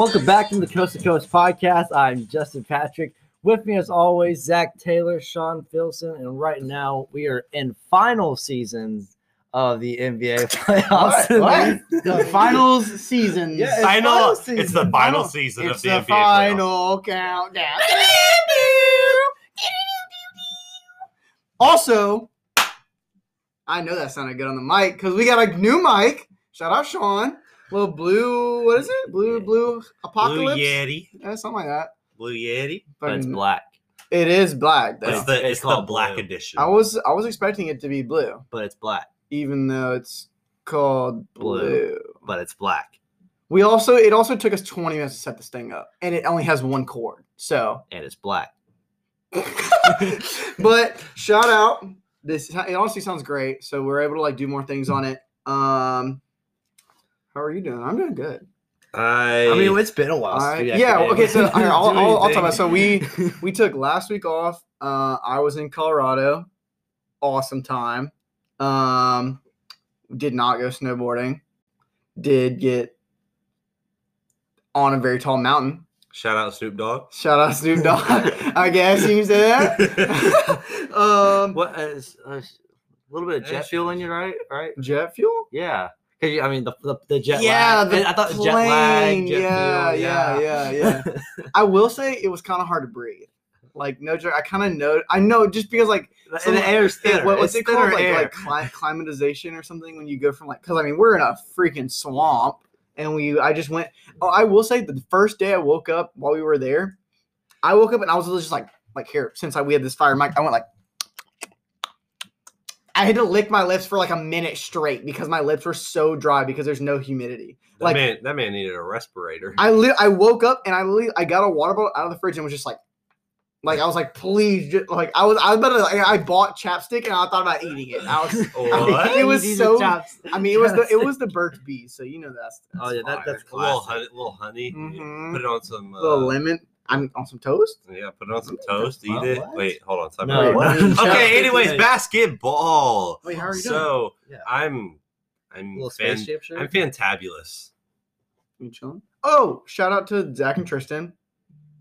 Welcome back to the Coast to Coast podcast. I'm Justin Patrick. With me, as always, Zach Taylor, Sean Filson, and right now we are in final seasons of the NBA playoffs. What? The finals season. Yeah, it's Final. final It's the final Final- season It's of the, the NBA playoffs. final countdown. also, I know that sounded good on the mic because we got a new mic. Shout out Sean. Little blue, what is it? Blue, blue Blue apocalypse. Yeti. Yeah, something like that. Blue Yeti. But it's black. It is black. It's the It's it's, the called black blue. edition. I was I was expecting it to be blue, But it's black. even though it's called Blue. blue. But it's black. We also it also took us 20 minutes to set this thing up, and it only has one cord. So, And it's black. but shout out. This it honestly sounds great. So we're able to like do more things on it. Um, how are you doing? I'm doing good. I. I mean, it's been a while. All since we right. Yeah. Okay. So I'll, I'll, I'll, I'll talk about. So we we took last week off. Uh, I was in Colorado. Awesome time. Um, did not go snowboarding. Did get on a very tall mountain. shout out Snoop Dogg. Shout out Snoop Dogg. I guess you can say that. um, what is a little bit of jet fuel in you, right? Right? jet fuel? Yeah. 'Cause I mean, the, the, the jet Yeah, lag. the I thought jet lag. plane. Jet Yeah, fuel, yeah, yeah, yeah. I will say it was kind of hard to breathe. Like no joke, I kind of know. I know just because like and the air it- thinner. what- what's it's it called? Like, like cli- climatization or something when you go from like because I mean we're in a freaking swamp and we I just went. Oh, I will say the first day I woke up while we were there, I woke up and I was just like like here since I, we had this fire mic, I went like. I had to lick my lips for like a minute straight because my lips were so dry because there's no humidity. That Like- man, that man needed a respirator. I li- I woke up and I li- I got a water bottle out of the fridge and was just like, like I was like, please, just, like I was I was about to like, I bought chapstick and I thought about eating it. I was What? it was so- I mean it was the it was the Burt's Bees, so you know that's, that's Oh, yeah, that- fire. that's a little honey, little honey. Mhm. Put it on some. a Uh, little lemon. I'm on some toast. Yeah, put it on some toast. Eat it. What? Wait, hold on. Time No, out. what? Okay. Anyways, basketball. Wait, how are you doing? So Yeah. I'm, I'm little fan, spaceship shirt. I'm fantabulous. You chilling? Oh, shout out to Zach and Tristan.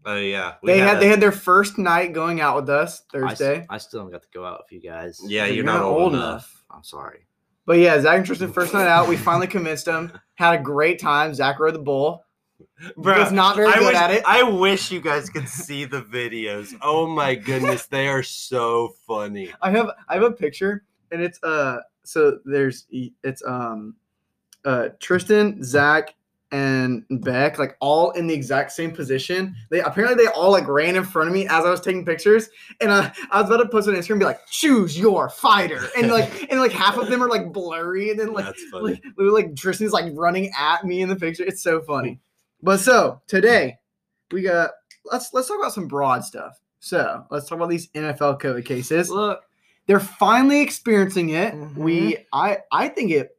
Oh yeah, we They had a- they had their first night going out with us Thursday. I, still haven't got to go out with you guys. Yeah, you're, not, old enough. I'm sorry. But yeah, Zach and Tristan first night out. We finally convinced them. Had a great time. Zach rode the bull. Bruh, was not very I good wish, at it. I wish you guys could see the videos. Oh my goodness, they are so funny. I have I have a picture and it's uh so there's it's um uh Tristan, Zach, and Beck like all in the exact same position. They apparently they all like ran in front of me as I was taking pictures, and uh, I was about to post on Instagram and be like, "Choose your fighter," and like and like half of them are like blurry, and then like That's funny. like, like Tristan's like running at me in the picture. It's so funny. But so today we got let's let's talk about some broad stuff. So let's talk about these NFL COVID cases Look, they're finally experiencing it. Mhm. We I I think it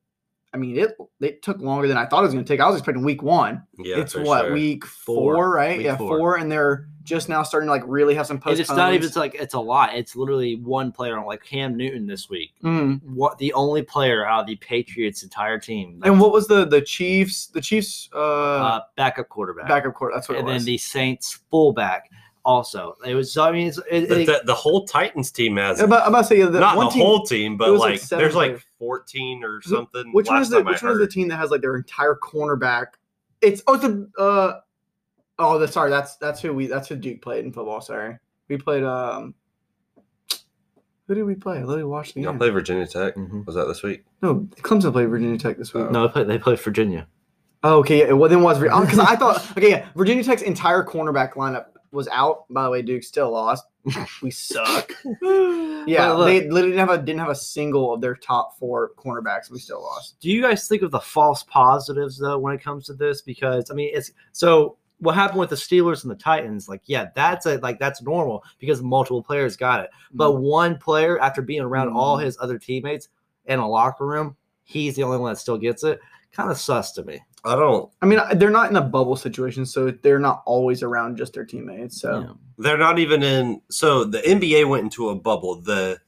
I mean it it took longer than I thought it was gonna take. I was expecting week one. Yeah, it's what, sure. week four, Four. right? Week yeah, four. four. and they're just now starting to like really have some and it's not even it's like it's a lot. It's literally one player on like Cam Newton this week. Mhm. What the only player out of the Patriots entire team. And what was the the Chiefs the Chiefs uh, uh, backup quarterback. backup quarterback. That's what and it then the Saints fullback also. It was I mean it's it, the, it- the, the whole Titans team has I'm about, I'm about to say yeah, the not one the team, whole team, but like like, seven there's like 14 or something. Which one is the which one is the team that has like their entire cornerback? It's oh it's the uh oh the sorry that's that's who we that's who Duke played in football. Sorry, we played um. Who did we play? I literally watched the Y'all game. play Virginia Tech? Mhm. Was that this week? No, Clemson played Virginia Tech this week. Oh. no, they played, they played Virginia. Oh, okay, yeah. Well, then was because I thought okay, yeah. Virginia Tech's entire cornerback lineup was out. By the way, Duke still lost. we suck. Yeah, look, they literally didn't have a didn't have a single of their top four cornerbacks. We still lost. do you guys think of the false positives though when it comes to this? Because I mean, it's so what happened with the Steelers and the Titans. Like, yeah, that's a like that's normal because multiple players got it. But one player, after being around all Mhm. his other teammates in a locker room, he's the only one that still gets it. Kind of sus to me. I don't. I mean, they're not in a bubble situation, so they're not always around just their teammates. So Yeah. They're not even in. So the NBA went into a bubble. The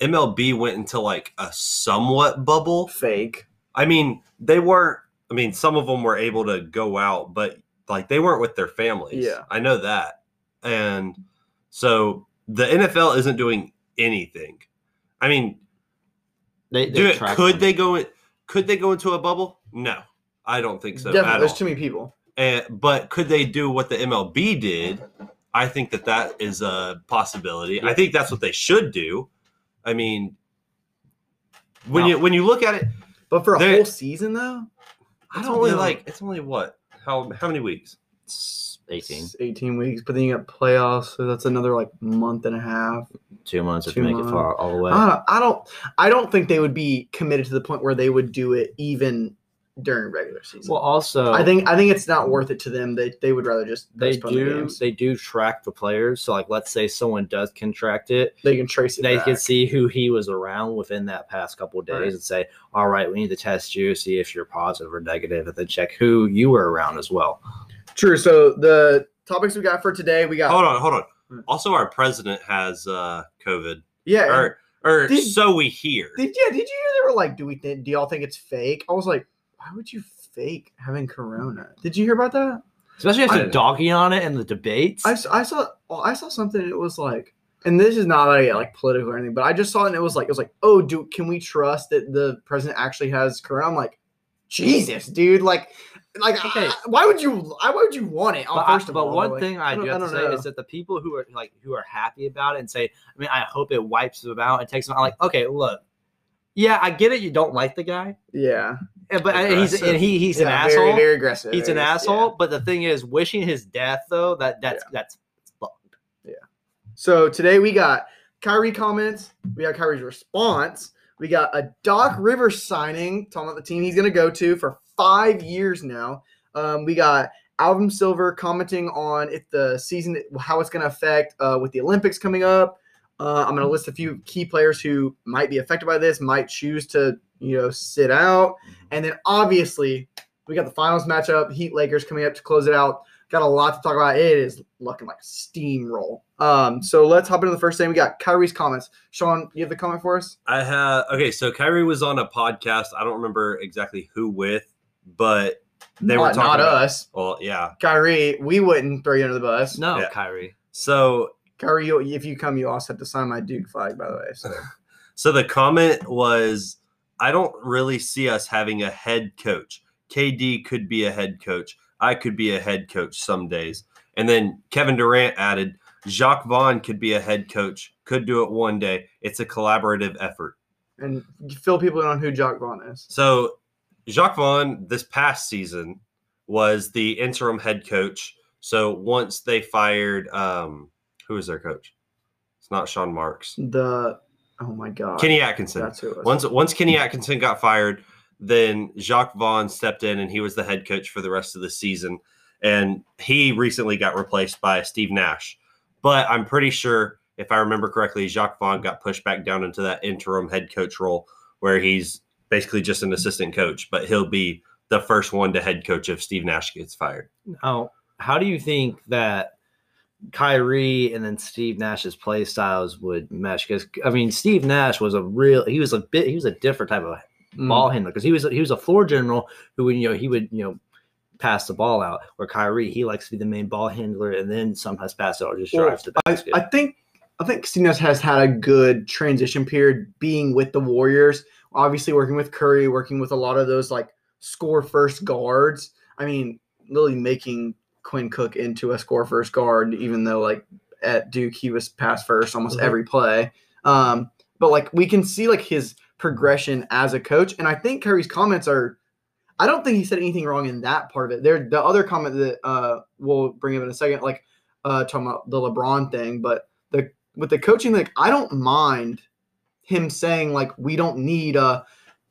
MLB went into like a somewhat bubble. fake. I mean, they weren't. I mean, some of them were able to go out, but like they weren't with their families. Yeah. I know that. And so the NFL isn't doing anything. I mean, They, they do it, could them. they go could they go into a bubble? No. I don't think so. Definitely, at there's all. too many people. And, but could they do what the MLB did? I think that that is a possibility. I think that's what they should do. I mean, when No. you when you look at it, But for a There- whole season though, I don't only know. like it's only what how how many weeks? It's 18, It's 18 weeks, but then you got playoffs, so that's another like month and a half. two months if Two you make months. it far all the way. I don't, I don't I don't think they would be committed to the point where they would do it even during regular season. well, also, I think I think it's not worth it to them. They they would rather just they postpone the do games. they do track the players. So, like, let's say someone does contract it, They can trace it. they back. can see who he was around within that past couple of days Right. and say, all right, we need to test you, see if you're positive or negative, and then check who you were around as well. True. So the topics we got for today, we got Hold on, hold on. Hmm. Also, our president has uh COVID, yeah. or or Did- so we hear. Did yeah? Did you hear they were like, do we think? Do y'all think it's fake? I was like, why would you fake having corona? Did you hear about that? Especially after dogging on it in the debates. I, I saw well, I saw something. It was like, and this is not like, like political or anything, but I just saw it and it was like it was like, oh, do can we trust that the president actually has corona? I'm like, Jesus, dude, like, like, Okay. I- why would you? Why would you want it? but, oh, first of but all, one like, thing I, don't- do have to say know. is that the people who are like who are happy about it and say, I mean, I hope it wipes them out and takes them out. Like, okay, look, yeah, I get it. You don't like the guy, yeah, but he's and he he's an asshole. Very, very aggressive. he's an asshole. yeah. But the thing is, wishing his death though, that that's that's fucked. Yeah. So today we got Kyrie comments, we got Kyrie's response, we got a Doc Rivers signing, talking about the team he's going to go to for five years now. Um, we got Adam Silver commenting on if the season, how it's going to affect uh, with the Olympics coming up. Uh, I'm going to list a few key players who might be affected by this, might choose to, you know, sit out. And then obviously, we got the finals matchup, Heat Lakers coming up to close it out. Got a lot to talk about. It is looking like steamroll. Um, so let's hop into the first thing. We got Kyrie's comments. Sean, you have the comment for us? I have okay. So Kyrie was on a podcast. I don't remember exactly who with, but they were not, talking not about- us. Well, yeah. Kyrie, we wouldn't throw you under the bus. No, Yeah. Kyrie. So Kyrie, you, if you come, you also have to sign my Duke flag, by the way. So So the comment was, I don't really see us having a head coach. KD could be a head coach. I could be a head coach some days. And then Kevin Durant added, Jacque Vaughn could be a head coach, could do it one day. It's a collaborative effort. and fill people in on who Jacque Vaughn is. So Jacque Vaughn this past season was the interim head coach. So once they fired, um, who is their coach? It's not Sean Marks. The oh my god, Kenny Atkinson. That's who it was. Once once Kenny Atkinson got fired, then Jacque Vaughn stepped in and he was the head coach for the rest of the season. And he recently got replaced by Steve Nash. But I'm pretty sure, if I remember correctly, Jacque Vaughn got pushed back down into that interim head coach role where he's basically just an assistant coach, but he'll be the first one to head coach if Steve Nash gets fired. Now, how do you think that Kyrie and then Steve Nash's play styles would mesh? Because I mean, Steve Nash was a real he was a bit he was a different type of Mm. ball handler because he was he was a floor general who would you know he would you know pass the ball out. Where Kyrie he likes to be the main ball handler and then sometimes pass it or just Well, drives the basket. I think I think Steve Nash has had a good transition period being with the Warriors. Obviously, working with Curry, working with a lot of those like score first guards. I mean, literally making Quinn Cook into a score first guard, even though like at Duke he was pass first almost Mhm. every play. Um, but like we can see like his progression as a coach, and I think Kyrie's comments are. I don't think he said anything wrong in that part of it. There, the other comment that uh, we'll bring up in a second, like uh, talking about the LeBron thing, but the with the coaching, like I don't mind him saying like we don't need uh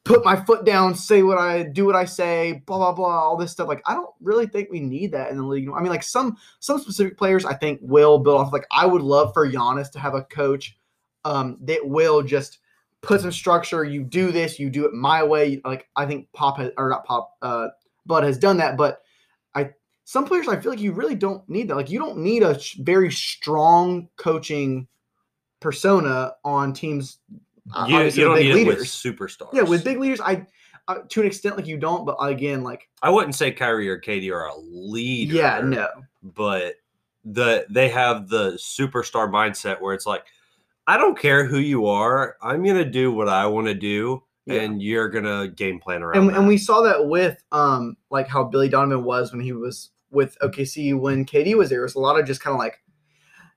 put my foot down, say what I do, what I say, blah blah blah, all this stuff. Like I don't really think we need that in the league. I mean, like some some specific players, I think will build off. Like I would love for Giannis to have a coach um, that will just put some structure. You do this, you do it my way. Like I think Pop has, or not Pop, uh, Bud has done that, but I some players I feel like you really don't need that. Like you don't need a very strong coaching persona on teams. Uh, You, you don't need it with leaders. superstars. Yeah, with big leaders, I uh, to an extent, like you don't, but again, like I wouldn't say Kyrie or KD are a leader. yeah, no, but the they have the superstar mindset where it's like, I don't care who you are, I'm gonna do what I want to do, Yeah. and you're gonna game plan around. and, and we saw that with um like how Billy Donovan was when he was with OKC when KD was there. It was a lot of just kind of like,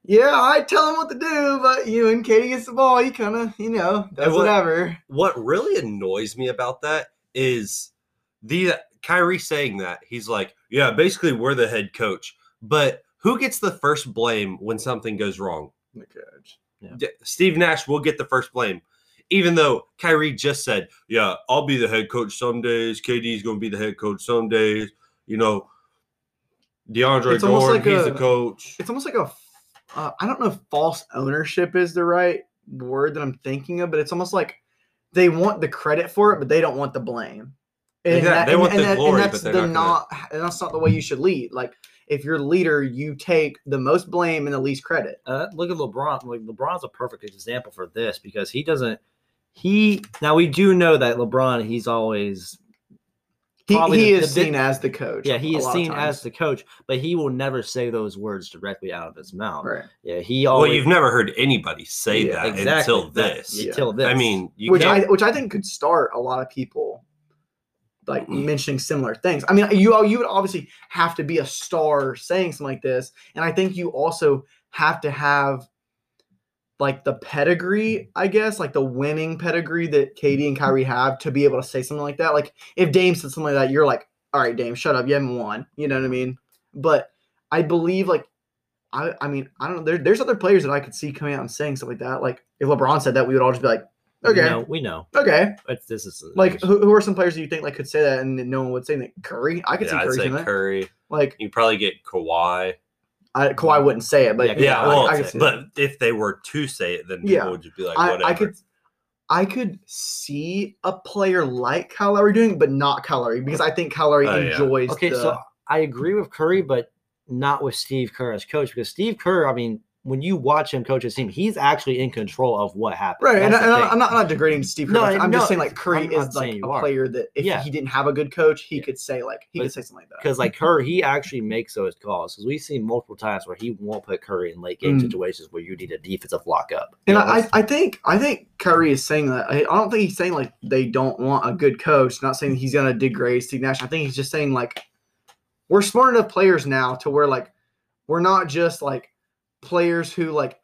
yeah, I tell him what to do, but you and KD gets the ball, he kind of you know does what- whatever. what really annoys me about that is the uh, Kyrie saying that he's like, yeah, basically we're the head coach, but who gets the first blame when something goes wrong? The coach. D- Steve Nash will get the first blame, even though Kyrie just said, "Yeah, I'll be the head coach some days. KD's going to be the head coach some days." You know, DeAndre It's almost Jordan, like he's a- the coach. It's almost like a, uh, I don't know if false ownership is the right word that I'm thinking of, but it's almost like they want the credit for it, but they don't want the blame. Exactly. They want the glory, but that's they're the not not. and that's not the way you should lead. Like if you're the leader, you take the most blame and the least credit. uh, look at LeBron. Like LeBron's a perfect example for this because he doesn't. He now we do know that LeBron. He's always He, he the- is the- seen as the coach. yeah he is seen as the coach, but he will never say those words directly out of his mouth. right. Yeah, he always. Well, you've never heard anybody say Yeah, that exactly until that- this. Yeah. Until this. I mean, you which I can't. which I think could start a lot of people like mentioning similar things. I mean, you you would obviously have to be a star saying something like this, and I think you also have to have like the pedigree, I guess, like the winning pedigree that KD and Kyrie have to be able to say something like that. Like if Dame said something like that, you're like, all right, Dame, shut up, you haven't won. You know what I mean? But I believe like I I mean, I don't know. There, there's other players that I could see coming out and saying stuff like that. Like if LeBron said that, we would all just be like, okay, know, we know. okay. It's, this is Like who, who are some players that you think like could say that and no one would say that? Curry, I could yeah, see I'd Curry say saying that. Curry. Like You probably get Kawhi. I, Kawhi wouldn't say it, but Yeah, yeah, Yeah, I- well, I, could but that. if they were to say it, then people Yeah. would just be like, I, whatever. I could, I could see a player like Kyle Lowry doing, but not Kyle Lowry because I think Kyle Lowry oh, yeah. enjoys. okay. the, So I agree with Curry, but not with Steve Kerr as coach because Steve Kerr. I mean, when you watch him coach his team, he's actually in control of what happens. right, and, That's and I'm, not, I'm not degrading Steve Kerr. No, I'm no, just saying like Curry is like a are. player that if Yeah. he didn't have a good coach, he Yeah. could say like he But- could say something like that. because like Curry, he actually makes those calls. Because we've seen multiple times where he won't put Curry in late game Mm. situations where you need a defensive lockup. And know, I, I think I think Curry is saying that. I, I don't think he's saying like they don't want a good coach. Not saying he's gonna degrade Steve Nash. I think he's just saying like we're smart enough players now to where like we're not just like players who like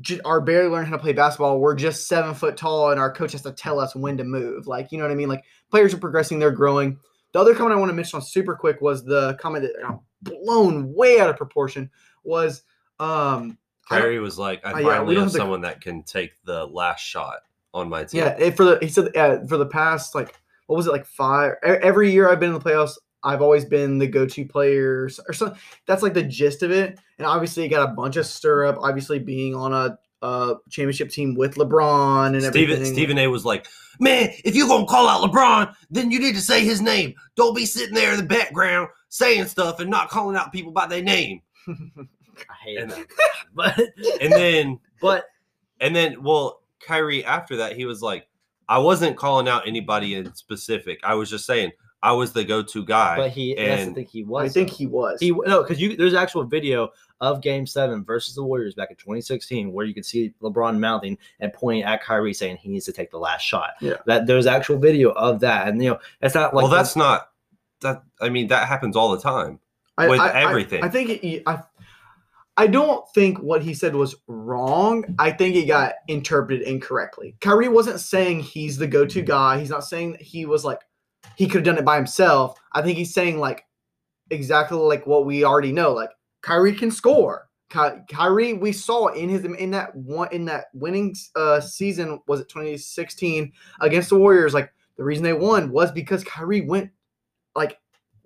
j- are barely learning how to play basketball. We're just seven foot tall, and our coach has to tell us when to move. Like you know what I mean? Like players are progressing, they're growing. The other comment I want to mention on super quick was the comment that got blown way out of proportion was um Kyrie was like, I Uh, yeah, finally have have the- someone that can take the last shot on my team. Yeah, for the he said uh, for the past like what was it like five every year I've been in the playoffs. I've always been the go-to player or something. That's like the gist of it. And obviously, you got a bunch of stir up. Obviously, being on a uh, championship team with LeBron and Stephen everything. Stephen A was like, Man, if you're gonna call out LeBron, then you need to say his name. Don't be sitting there in the background saying stuff and not calling out people by their name. I hate And- that. but And then but and then well, Kyrie after that, he was like, I wasn't calling out anybody in specific. I was just saying I was the go-to guy. but he that's the and- thing he was. I think though. he was. He no, because you there's actual video of Game Seven versus the Warriors back in 2016 where you can see LeBron mouthing and pointing at Kyrie saying he needs to take the last shot. Yeah. that there's actual video of that, and you know it's not like well, that's not that. I mean, that happens all the time. I, with I- I- everything. I, think it, I, I don't think what he said was wrong. I think it got interpreted incorrectly. Kyrie wasn't saying he's the go-to guy. He's not saying that he was like he could have done it by himself. I think he's saying like exactly like what we already know. Like Kyrie can score. Ky- Kyrie, we saw in his in that one in that winning uh season was it 2016 against the Warriors. Like the reason they won was because Kyrie went like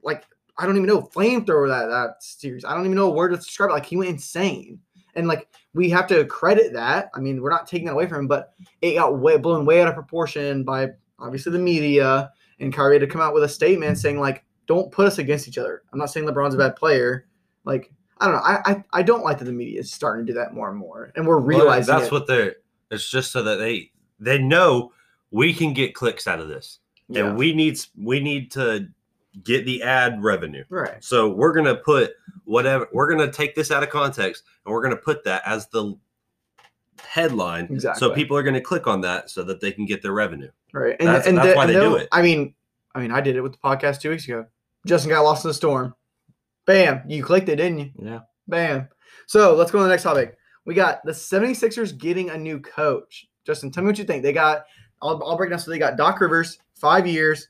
like I don't even know flamethrower that that series. I don't even know a word to describe it. Like he went insane, and like we have to credit that. I mean, we're not taking that away from him, but it got way blown way out of proportion by obviously the media. And Kyrie to come out with a statement saying like, "Don't put us against each other." I'm not saying LeBron's a bad player. Like I don't know. I I, I don't like that the media is starting to do that more and more, and we're Well, realizing that's it. what they're. It's just so that they they know we can get clicks out of this. Yeah. and we need we need to get the ad revenue. right. So we're gonna put whatever we're gonna take this out of context and we're gonna put that as the headline. Exactly. So people are gonna click on that so that they can get their revenue. Right. And, That's- and that's the- why and they do it. I mean, I mean, I did it with the podcast two weeks ago. Justin got lost in the storm. Bam. You clicked it, didn't you? Yeah. Bam. So let's go to the next topic. We got the 76ers getting a new coach. Justin, tell me what you think. They got, I'll, I'll break down. So they got Doc Rivers, five years.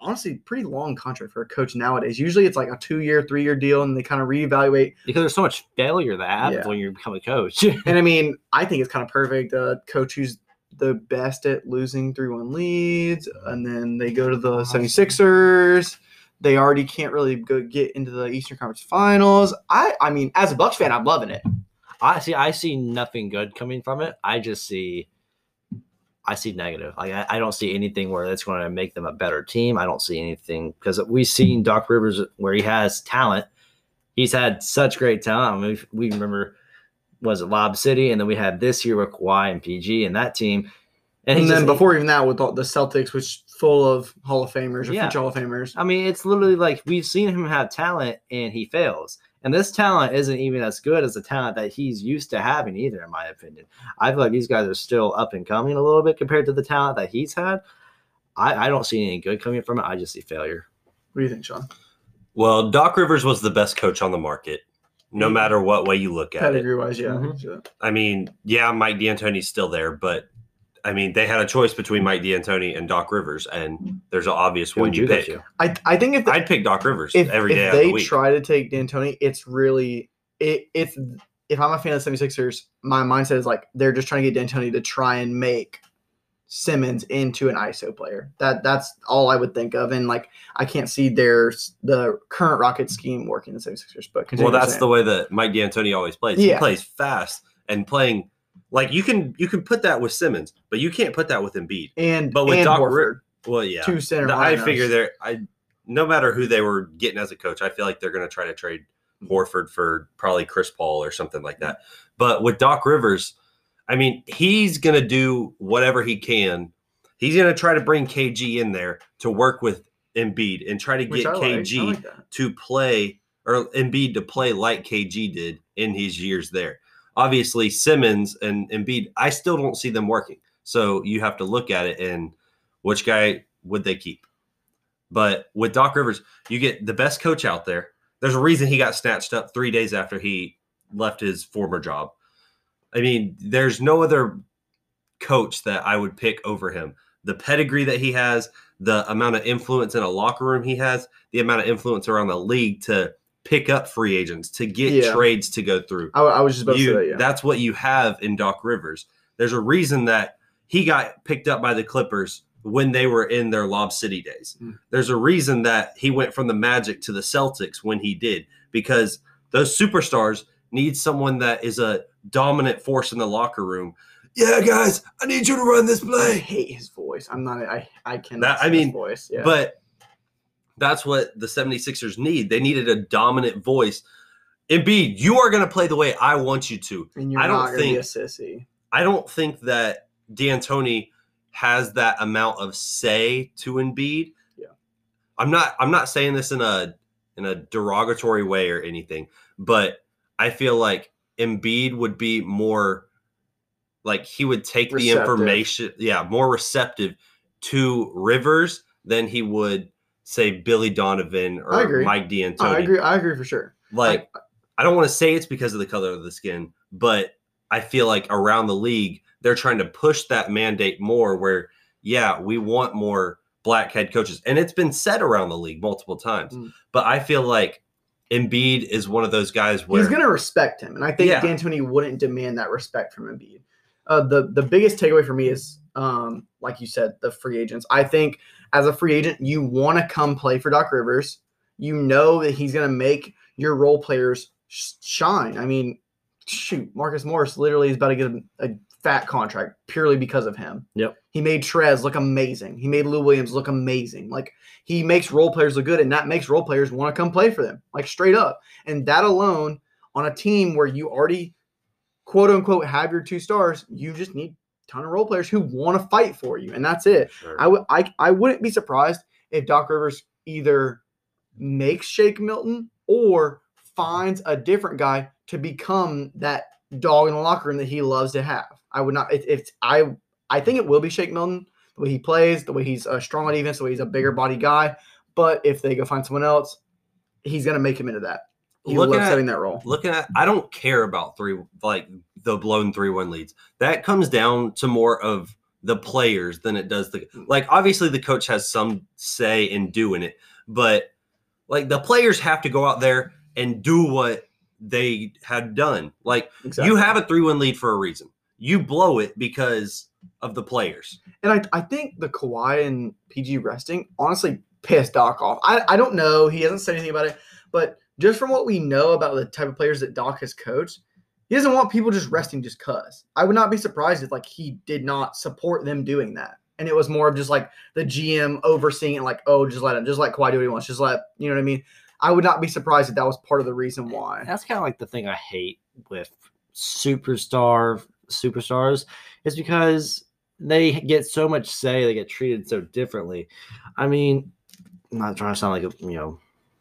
Honestly, pretty long contract for a coach nowadays. Usually it's like a two year, three year deal, and they kind of reevaluate. Because there's so much failure that happens Yeah. when you become a coach. And I mean, I think it's kind of perfect. A coach who's the best at losing 3 1 leads, mm-hmm. and then they go to the 76ers. They already can't really go get into the Eastern Conference Finals. I, I mean, as a Bucks fan, I'm loving it. I see. I see nothing good coming from it. I just see, I see negative. Like I, I don't see anything where it's going to make them a better team. I don't see anything because we've seen Doc Rivers where he has talent. He's had such great talent. I mean, we, we remember was it Lob City, and then we had this year with Kawhi and PG and that team. And, he then just- before even that, with all the Celtics, which full of Hall of Famers or Yeah. future Hall of Famers. I mean, it's literally like we've seen him have talent and he fails. And this talent isn't even as good as the talent that he's used to having either, in my opinion. I feel like these guys are still up and coming a little bit compared to the talent that he's had. I, I don't see any good coming from it. I just see failure. What do you think, Sean? Well, Doc Rivers was the best coach on the market, no matter what way you look at it. Pedigree wise, yeah. Mhm. I mean, yeah, Mike D'Antoni's still there, but I mean, they had a choice between Mike D'Antoni and Doc Rivers, and there's an obvious Who one you you pick. I, I think if, the, I'd pick Doc Rivers if, every day if of the they week. try to take D'Antoni, it's really it, it's if I'm a fan of the 76ers, my mindset is like they're just trying to get D'Antoni to try and make Simmons into an ISO player. That that's all I would think of, and like I can't see their the current Rocket scheme working the 76ers. But well, that's saying. the way that Mike D'Antoni always plays. He plays fast and playing like you can you can put that with Simmons, but you can't put that with Embiid. and but with and Doc Horford, Well, yeah, two center. No, I figure they're I no matter who they were getting as a coach, I feel like they're going to try to trade Horford for probably Chris Paul or something like that. But with Doc Rivers, I mean, he's going to do whatever he can. He's going to try to bring KG in there to work with Embiid and try to which get like. KG like to play or Embiid to play like KG did in his years there. Obviously, Simmons and Embiid, I still don't see them working. So you have to look at it and which guy would they keep? But with Doc Rivers, you get the best coach out there. There's a reason he got snatched up three days after he left his former job. I mean, there's no other coach that I would pick over him. The pedigree that he has, the amount of influence in a locker room he has, the amount of influence around the league to pick up free agents, to get Yeah. trades to go through. I, I was just about You- to say that. Yeah. That's what you have in Doc Rivers. There's a reason that he got picked up by the Clippers when they were in their Lob City days. Mm. There's a reason that he went from the Magic to the Celtics when he did, because those superstars need someone that is a dominant force in the locker room. Yeah, guys, I need you to run this play. I hate his voice. I'm not. I I cannot. That- I mean, voice. Yeah. But that's what the 76ers need. They needed a dominant voice. Embiid, you are going to play the way I want you to. and you're I don't not gonna be a think- sissy. I don't think that D'Antoni has that amount of say to Embiid. Yeah. I'm not I'm not saying this in a in a derogatory way or anything, but I feel like Embiid would be more like he would take the information, yeah, more receptive to Rivers than he would say Billy Donovan or I. Mike D'Antoni. I agree. I agree for sure. Like I don't want to say it's because of the color of the skin, but I feel like around the league they're trying to push that mandate more where yeah, we want more black head coaches. And it's been said around the league multiple times. Mm. But I feel like Embiid is one of those guys where He's going to respect him, and I think Yeah. D'Antoni wouldn't demand that respect from Embiid. Uh, the the biggest takeaway for me is, um, like you said, the free agents. I think as a free agent, you want to come play for Doc Rivers. You know that he's going to make your role players sh- shine. I mean, shoot, Marcus Morris literally is about to get a, a fat contract purely because of him. Yep. He made Trez look amazing. He made Lou Williams look amazing. Like he makes role players look good, and that makes role players want to come play for them, like straight up. And that alone on a team where you already quote unquote have your two stars, you just need a ton of role players who want to fight for you, and that's it. Sure. I would I I wouldn't be surprised if Doc Rivers either makes Shake Milton or finds a different guy to become that dog in the locker room that he loves to have. I would not. If, if I I think it will be Shake Milton the way he plays, the way he's uh, strong on defense, the way he's a bigger body guy. But if they go find someone else, he's gonna make him into that. He Looking loves at- setting that role. looking at I don't care about three like the blown three one leads. That comes down to more of the players than it does the like obviously the coach has some say in doing it, but like the players have to go out there and do what they had done. Like you have a three one lead for a reason. You blow it because of the players. And I, I think the Kawhi and PG resting honestly pissed Doc off. I, I don't know. He hasn't said anything about it, but just from what we know about the type of players that Doc has coached, he doesn't want people just resting just cause. I would not be surprised if like he did not support them doing that. And it was more of just like the GM overseeing it, like, oh, just let him, just let Kawhi do what he wants. Just let, you know what I mean? I would not be surprised if that was part of the reason why. That's kind of like the thing I hate with superstar superstars is because they get so much say, they get treated so differently. I mean, I'm not trying to sound like a you know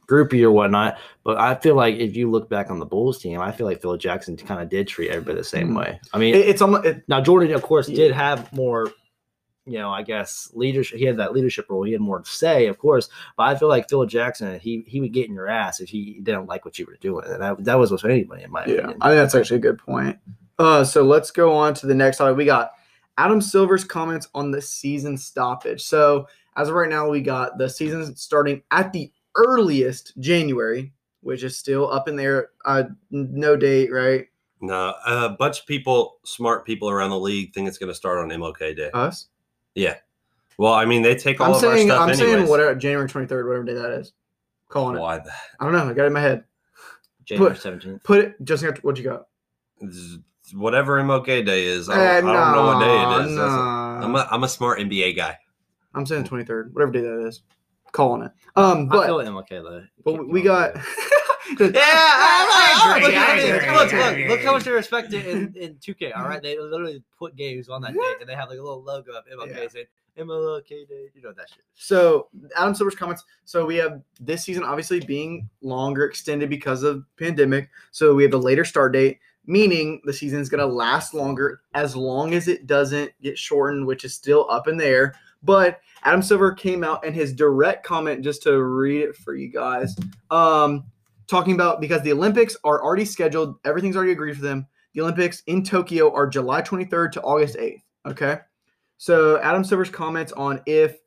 groupie or whatnot, but I feel like if you look back on the Bulls team, I feel like Phil Jackson kind of did treat everybody the same Mhm. way. I mean, It- it's almost, it, now Jordan, of course, Yeah. did have more, you know, I guess leadership. He had that leadership role. He had more to say, of course. But I feel like Phil Jackson, he he would get in your ass if he didn't like what you were doing, and that, that was with anybody in my Yeah, opinion. I think that's actually a good point. Uh, so let's go on to the next topic. We got Adam Silver's comments on the season stoppage. So as of right now, we got the season starting at the earliest January, which is still up in there. Uh, no date, right? No, a bunch of people, smart people around the league, think it's going to start on MLK Day. Us. yeah. Well, I mean, they take all I'm of saying, our stuff I'm anyways. saying whatever January 23rd, whatever day that is. Calling it. Why the I don't know. I got it in my head. January Put- seventeenth. Put it. Just what you got? Z- whatever MLK Day is. I don't, I don't know what day it is. That's nah. I'm a, I'm a smart NBA guy. I'm saying 23rd, whatever day that is. Calling it. Um, I but feel MLK though. but we- we got. Yeah, I look, agree, I agree, look, I look, look how much they respect it in, in 2K. All right, they literally put games on that day, and they have like a little logo of MLK Yeah. saying MLK Day. You know that shit. So Adam Silver's comments. So we have this season obviously being longer extended because of pandemic. So we have a later start date, meaning the season is going to last longer as long as it doesn't get shortened, which is still up in the air. But Adam Silver came out and his direct comment, just to read it for you guys, um, talking about because the Olympics are already scheduled, everything's already agreed for them. The Olympics in Tokyo are July 23rd to August 8th. Okay. So Adam Silver's comments on if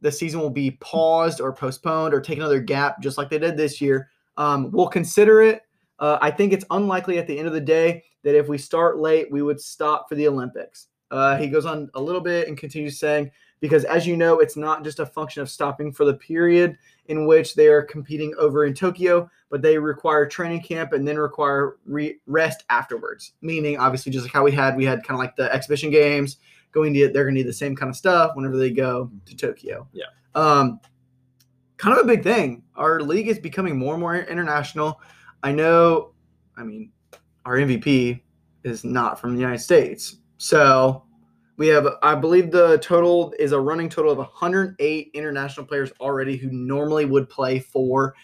the season will be paused or postponed or take another gap, just like they did this year. Um, we'll consider it. Uh, I think it's unlikely at the end of the day that if we start late, we would stop for the Olympics. Uh, he goes on a little bit and continues saying, because as you know, it's not just a function of stopping for the period in which they are competing over in Tokyo, but they require training camp and then require re- rest afterwards. Meaning, obviously, just like how we had, we had kind of like the exhibition games going to, they're going to need the same kind of stuff whenever they go to Tokyo. Yeah. Um, kind of a big thing. Our league is becoming more and more international. I know, I mean, our MVP is not from the United States. So we have, I believe the total is a running total of 108 international players already who normally would play for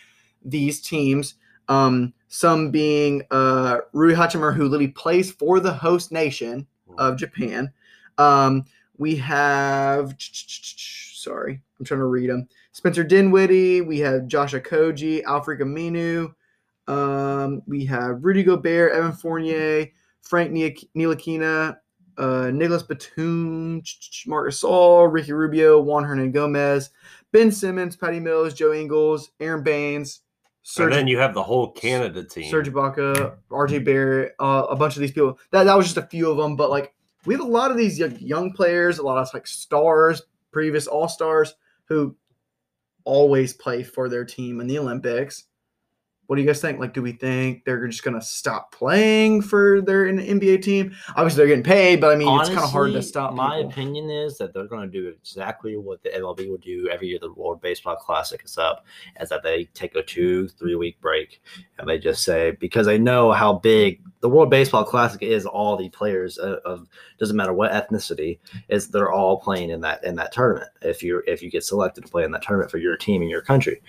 these teams. Um, some being uh, Rui Hachimura, who literally plays for the host nation of Japan. Um, we have, sorry, I'm trying to read them. Spencer Dinwiddie. We have Josh Okogie, Alfred Aminu. Um, we have Rudy Gobert, Evan Fournier, Frank Ntilikina, uh, Nicolas Batum, Marcus Gasol, Ricky Rubio, Juan Hernangómez, Ben Simmons, Patty Mills, Joe Ingles, Aron Baynes, and then you have the whole Canada team. Serge Ibaka, RJ Barrett, uh, a bunch of these people. That that was just a few of them, but like we have a lot of these young, young players, a lot of like stars, previous all stars who always play for their team in the Olympics. What do you guys think? Like, do we think they're just gonna stop playing for their NBA team? Obviously, they're getting paid, but I mean, it's kind of hard to Honestly, stop. My people. opinion is that they're going to do exactly what the MLB would do every year the World Baseball Classic is up, is that they take a two, three week break and they just say because they know how big the World Baseball Classic is. All the players of, of doesn't matter what ethnicity is, they're all playing in that in that tournament. If you if you get selected to play in that tournament for your team in your country.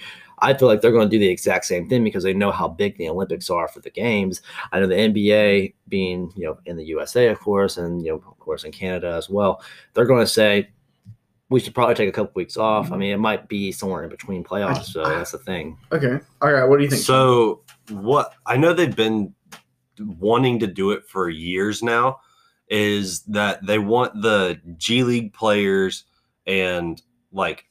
I feel like they're going to do the exact same thing because they know how big the Olympics are for the games. I know the NBA being, you know, in the USA, of course, and you know, of course, in Canada as well. They're going to say we should probably take a couple weeks off. I mm-hmm. mean, it might be somewhere in between playoffs, so that's the thing. Okay, all right. What do you think? So what I know they've been wanting to do it for years now is that they want the G League players and like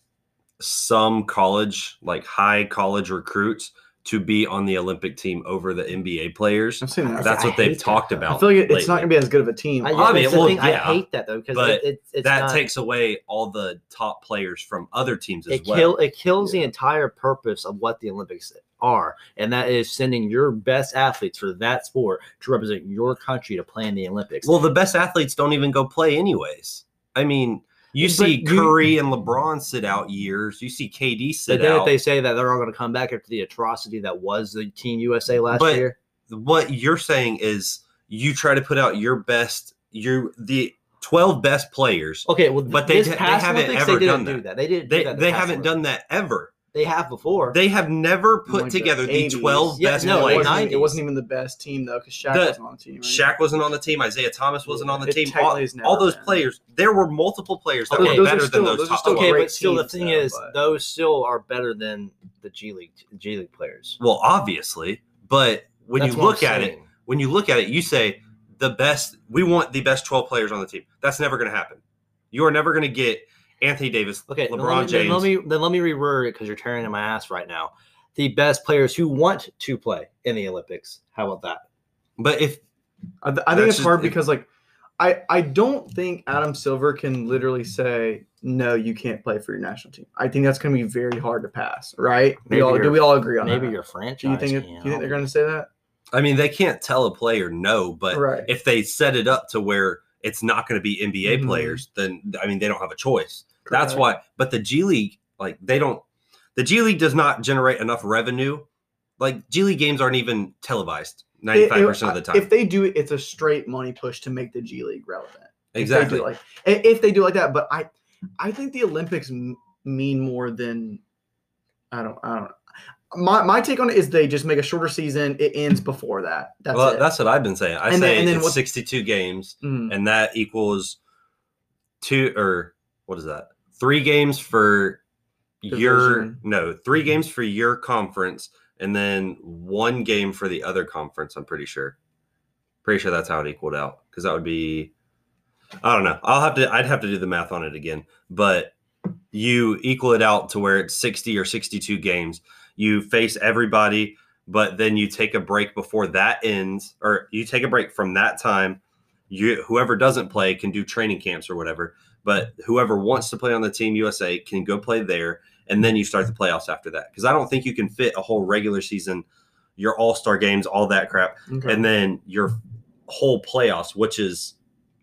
some college, like high college recruits to be on the Olympic team over the NBA players. I've seen that. That's I what they've that, talked about. I feel like it- it's not gonna be as good of a team. I, I yeah, mean, well, thing. I hate that though because but it, it's it's that not- takes away all the top players from other teams as it well. kill it kills Yeah. the entire purpose of what the Olympics are, and that is sending your best athletes for that sport to represent your country to play in the Olympics. Well, the best athletes don't even go play anyways. I mean, you But see you- Curry and LeBron sit out years. You see KD but sit out. they say that they're all going to come back after the atrocity that was the Team USA last But- year, what you're saying is you try to put out your best, your the 12 best players. okay, well, But they they haven't ever they didn't done do that. that. They didn't. They do that the they haven't done that ever. They have before. They have never put like, together the 80s. 12 Yeah, best no, it wasn't, it wasn't even the best team though, because Shaq The- wasn't on the team. Right? Shaq wasn't on the team. Isiah Thomas wasn't on the team. All, technically has never all those been. players. There were multiple players that Okay, were better still- than those those top okay, but still, the thing though, is, but- those still are better than the G League G League players. Well, obviously, but when That's you look at it, when you look at it, you say the best. We want the best 12 players on the team. That's never going to happen. You are never going to get Anthony Davis, Okay, then LeBron let me, James. Then let me then let me reword it because you're tearing in my ass right now. The best players who want to play in the Olympics. How about that? but if I, th- I think it's just- hard because like I I don't think Adam Silver can literally say no, you can't play for your national team. I think that's going to be very hard to pass, right? We all, do we all agree on that? Maybe that? your franchise. do you think it, do can. you think they're going to say that? I mean, they can't tell a player no, but right. if they set it up to where it's not going to be NBA Mhm. players, then I mean, they don't have a choice. That's why. But the G League, like, they don't. The G League does not generate enough revenue. Like G League games aren't even televised ninety five percent of the time. If they do it, it's a straight money push to make the G League relevant. If exactly. it like if they do like that, but I I think the Olympics m- mean more than I don't I don't. My my take on it is they just make a shorter season. It ends before that. That's well, it. that's what I've been saying. I And then- say and then it's sixty two games, Mhm. and that equals two or what is that? Three games for your no, three mm-hmm. games for your conference, and then one game for the other conference. I'm pretty sure. Pretty sure that's how it equaled out because that would be. I don't know. I'll have to. I'd have to do the math on it again, but you equal it out to where it's 60 or 62 games. You face everybody, but then you take a break before that ends, or you take a break from that time. You whoever doesn't play can do training camps or whatever, but whoever wants to play on the team USA can go play there, and then you start the playoffs after that. Because I don't think you can fit a whole regular season, your All Star games, all that crap, Okay. and then your whole playoffs, which is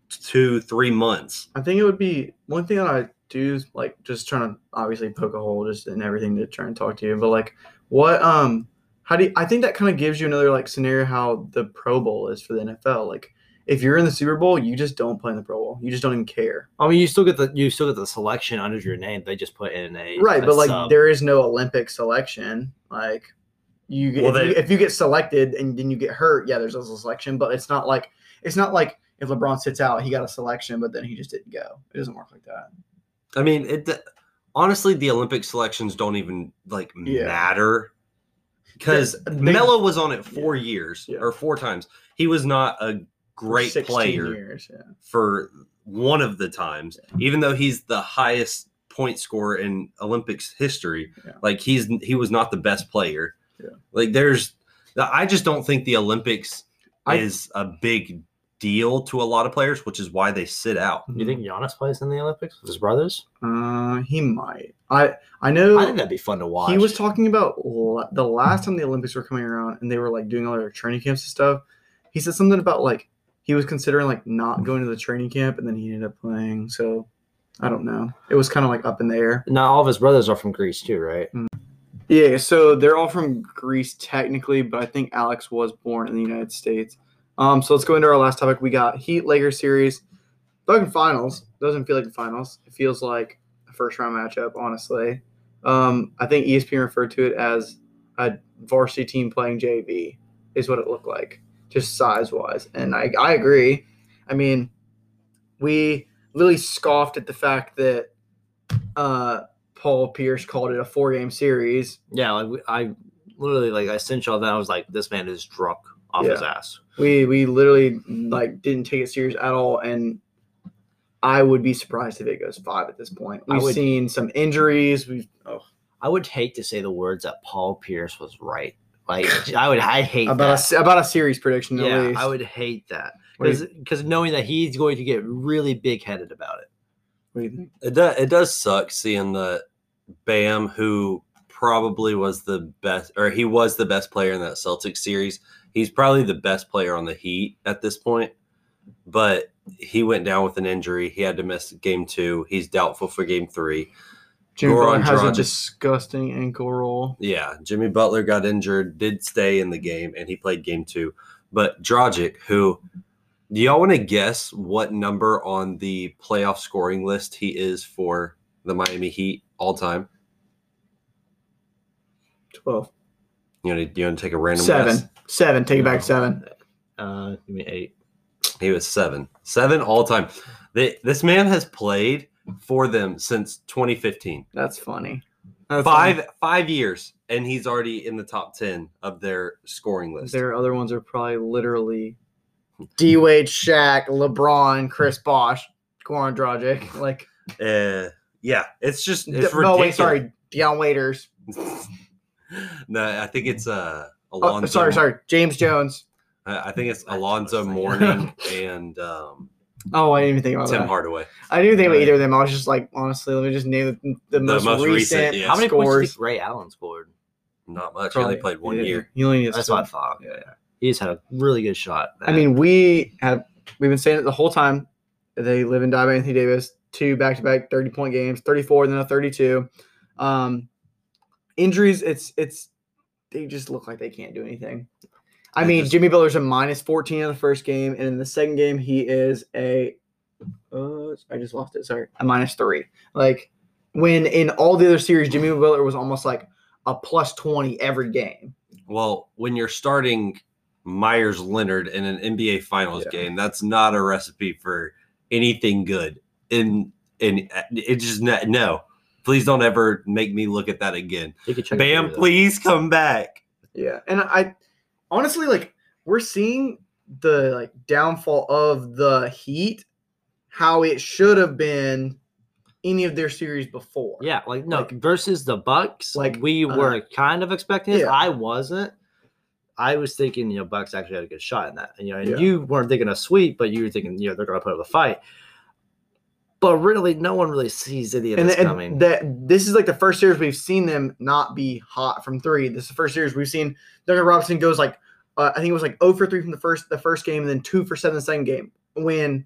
two, three months. I think it would be one thing that I do is like just trying to obviously poke a hole just in everything to try and talk to you. But like what um how do you, I think that kind of gives you another like scenario how the Pro Bowl is for the NFL. Like if you're in the Super Bowl, you just don't play in the Pro Bowl. You just don't even care. I mean, you still get the you still get the selection under your name. They just put in a Right, a but like sub. there is no Olympic selection. Like you, Well, if, you if you get selected and then you get hurt, yeah, there's a selection, but it's not like it's not like if LeBron sits out, he got a selection, but then he just didn't go. It doesn't work like that. I mean, it honestly, the Olympic selections don't even like Yeah. matter because They- Melo was on it four years Yeah. or four times. He was not a For great 16 player Years, yeah. for one of the times, even though he's the highest point scorer in Olympics history. Yeah. Like he's he was not the best player. Yeah. Like there's, I just don't think the Olympics I- is a big deal to a lot of players, which is why they sit out. You think Giannis plays in the Olympics with his brothers? Uh, he might. I I know. I think that'd be fun to watch. He was talking about la- the last time the Olympics were coming around and they were like doing all their training camps and stuff. He said something about like he was considering like not going to the training camp and then he ended up playing. So I don't know. It was kind of like up in the air. Now all of his brothers are from Greece too, right? Yeah, so they're all from Greece technically, but I think Alex was born in the United States. Um, so let's go into our last topic. We got Heat Lakers series. Fucking finals. Doesn't feel like the finals. It feels like a first round matchup, honestly. Um, I think ESPN referred to it as a varsity team playing JV, is what it looked like, just size wise. And I, I agree. I mean, we really scoffed at the fact that uh, Paul Pierce called it a four game series. Yeah, like I literally like I sent y'all that I was like, this man is drunk off his ass. We we literally like didn't take it serious at all, and I would be surprised if it goes five at this point. We've would- seen some injuries. We've oh, I would hate to say the words that Paul Pierce was right. Like I would, I hate about a that. se- about a series prediction at yeah, least. I would hate that What do you- because because knowing that he's going to get really big headed about it. What do you think? It does, it does suck seeing that Bam, who probably was the best, or he was the best player in that Celtics series. He's probably the best player on the Heat at this point, but he went down with an injury. He had to miss game two. He's doubtful for game three. Jimmy Goran Butler has a disgusting ankle roll. Yeah, Jimmy Butler got injured, did stay in the game, and he played game two. But Dragic, who do y'all want to guess what number on the playoff scoring list he is for the Miami Heat all time? Twelve. You know, you want to take a random Seven. guess? Seven. Take it back seven. Uh, give me eight. He was seven, seven all time. They, this man has played for them since 2015. That's funny. That's Five funny. five years, and he's already in the top ten of their scoring list. Their other ones are probably literally D Wade, Shaq, LeBron, Chris Bosh, Goran Dragic. Like Uh, yeah, it's just it's D- no, wait, sorry, Dion Waiters. no, I think it's uh Oh, Alonzo. sorry, sorry, James Jones. I I think it's Alonzo was thinking- Mourning and um, Oh, I didn't even think about Tim that. Hardaway. I didn't even think about either of them. I was just like, honestly, let me just name the, the, most, most recent, recent, yeah. How many points do scores. think Ray Allen scored? Not much. He only played one yeah, year. He only needs That's to- what I thought. Yeah. He just had a really good shot. I mean, we have we've been saying it the whole time. They live and die by Anthony Davis. Two back to back thirty point games, thirty four, then a thirty two. Um, injuries, it's it's they just look like they can't do anything. I mean, just- Jimmy Butler's a minus fourteen in the first game, and in the second game he is a. Uh, I just lost it. Sorry, a minus three. Like when in all the other series, Jimmy Butler was almost like a plus twenty every game. Well, when you're starting Meyers Leonard in an NBA Finals Yeah. game, that's not a recipe for anything good. In in it just no, no. Please don't ever make me look at that again. You could check Bam, please come back. Yeah, and I honestly like we're seeing the like downfall of the Heat, how it should have been any of their series before. Yeah, like no Like- versus the Bucks. like, we uh, were kind of expecting. it. yeah. I wasn't. I was thinking, you know, Bucks actually had a good shot in that. And, you know, and Yeah. you weren't thinking a sweep, but you were thinking, you know, they're going to put up a fight. But really, no one really sees any of and, this and coming. that this is like the first series we've seen them not be hot from three. This is the first series we've seen Duncan Robinson goes like uh, I think it was like 0 for 3 from the first the first game and then 2 for 7 the second game. When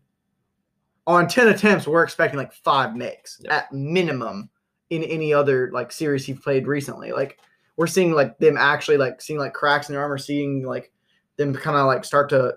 on 10 attempts we're expecting like 5 makes Yep. at minimum in any other like series he played recently. Like we're seeing like them actually like seeing like cracks in their armor, seeing like them kind of like start to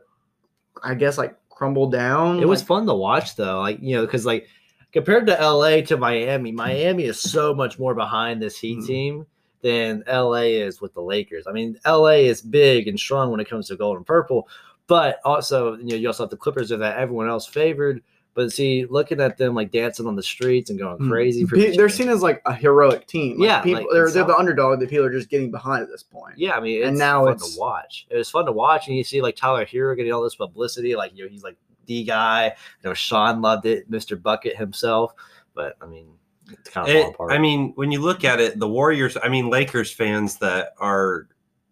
I guess like crumble down. it was fun to watch, though. Like, you know, because, like, compared to LA to Miami, Miami is so much more behind this Heat Mhm. team than LA is with the Lakers. I mean, LA is big and strong when it comes to gold and purple, but also, you know, you also have the Clippers are that everyone else favored. But see, looking at them like dancing on the streets and going Mm. crazy for Pe- they're seen as like a heroic team. Like, Yeah, people, like, they're they're the underdog that people are just getting behind at this point. Yeah, I mean, it's And now fun it's- to watch. It was fun to watch, and you see like Tyler Herro getting all this publicity, like you know he's like the guy. You know, Sean loved it, Mr. Bucket himself. But I mean, it's kind of It- apart. I mean, when you look at it, the Warriors, I mean, Lakers fans that are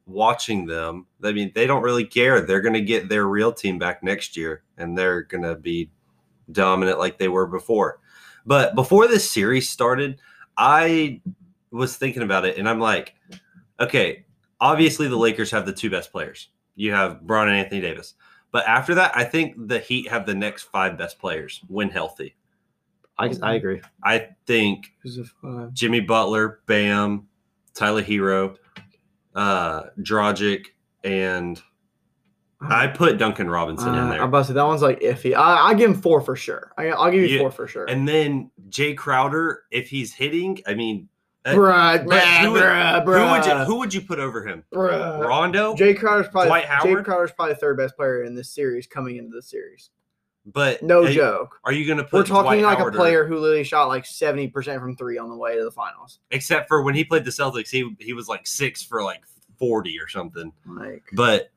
watching them. I mean, they don't really care. They're going to get their real team back next year, and they're going to be dominant like they were before. But before this series started, I was thinking about it, and I'm like, okay, obviously the Lakers have the two best players. You have Bron and Anthony Davis. But after that, I think the Heat have the next five best players when healthy. I, I agree. I think Who's the five? Jimmy Butler, Bam, Tyler Herro, uh, Dragic, and I put Duncan Robinson in Uh, there. I'm about to say that one's like iffy. I, I give him four for sure. I, I'll give you Yeah, four for sure. And then Jae Crowder, if he's hitting, I mean, uh, bruh, bruh, who would- bruh, who would you who would you put over him? bruh. Rondo, Jae Crowder's probably Dwight Jae Howard? Crowder's probably the third best player in this series coming into the series. But No joke. Are you going to put? We're talking Dwight like Howard a or- player who literally shot like seventy percent from three on the way to the finals. except for when he played the Celtics, he he was like six for like forty or something. Like But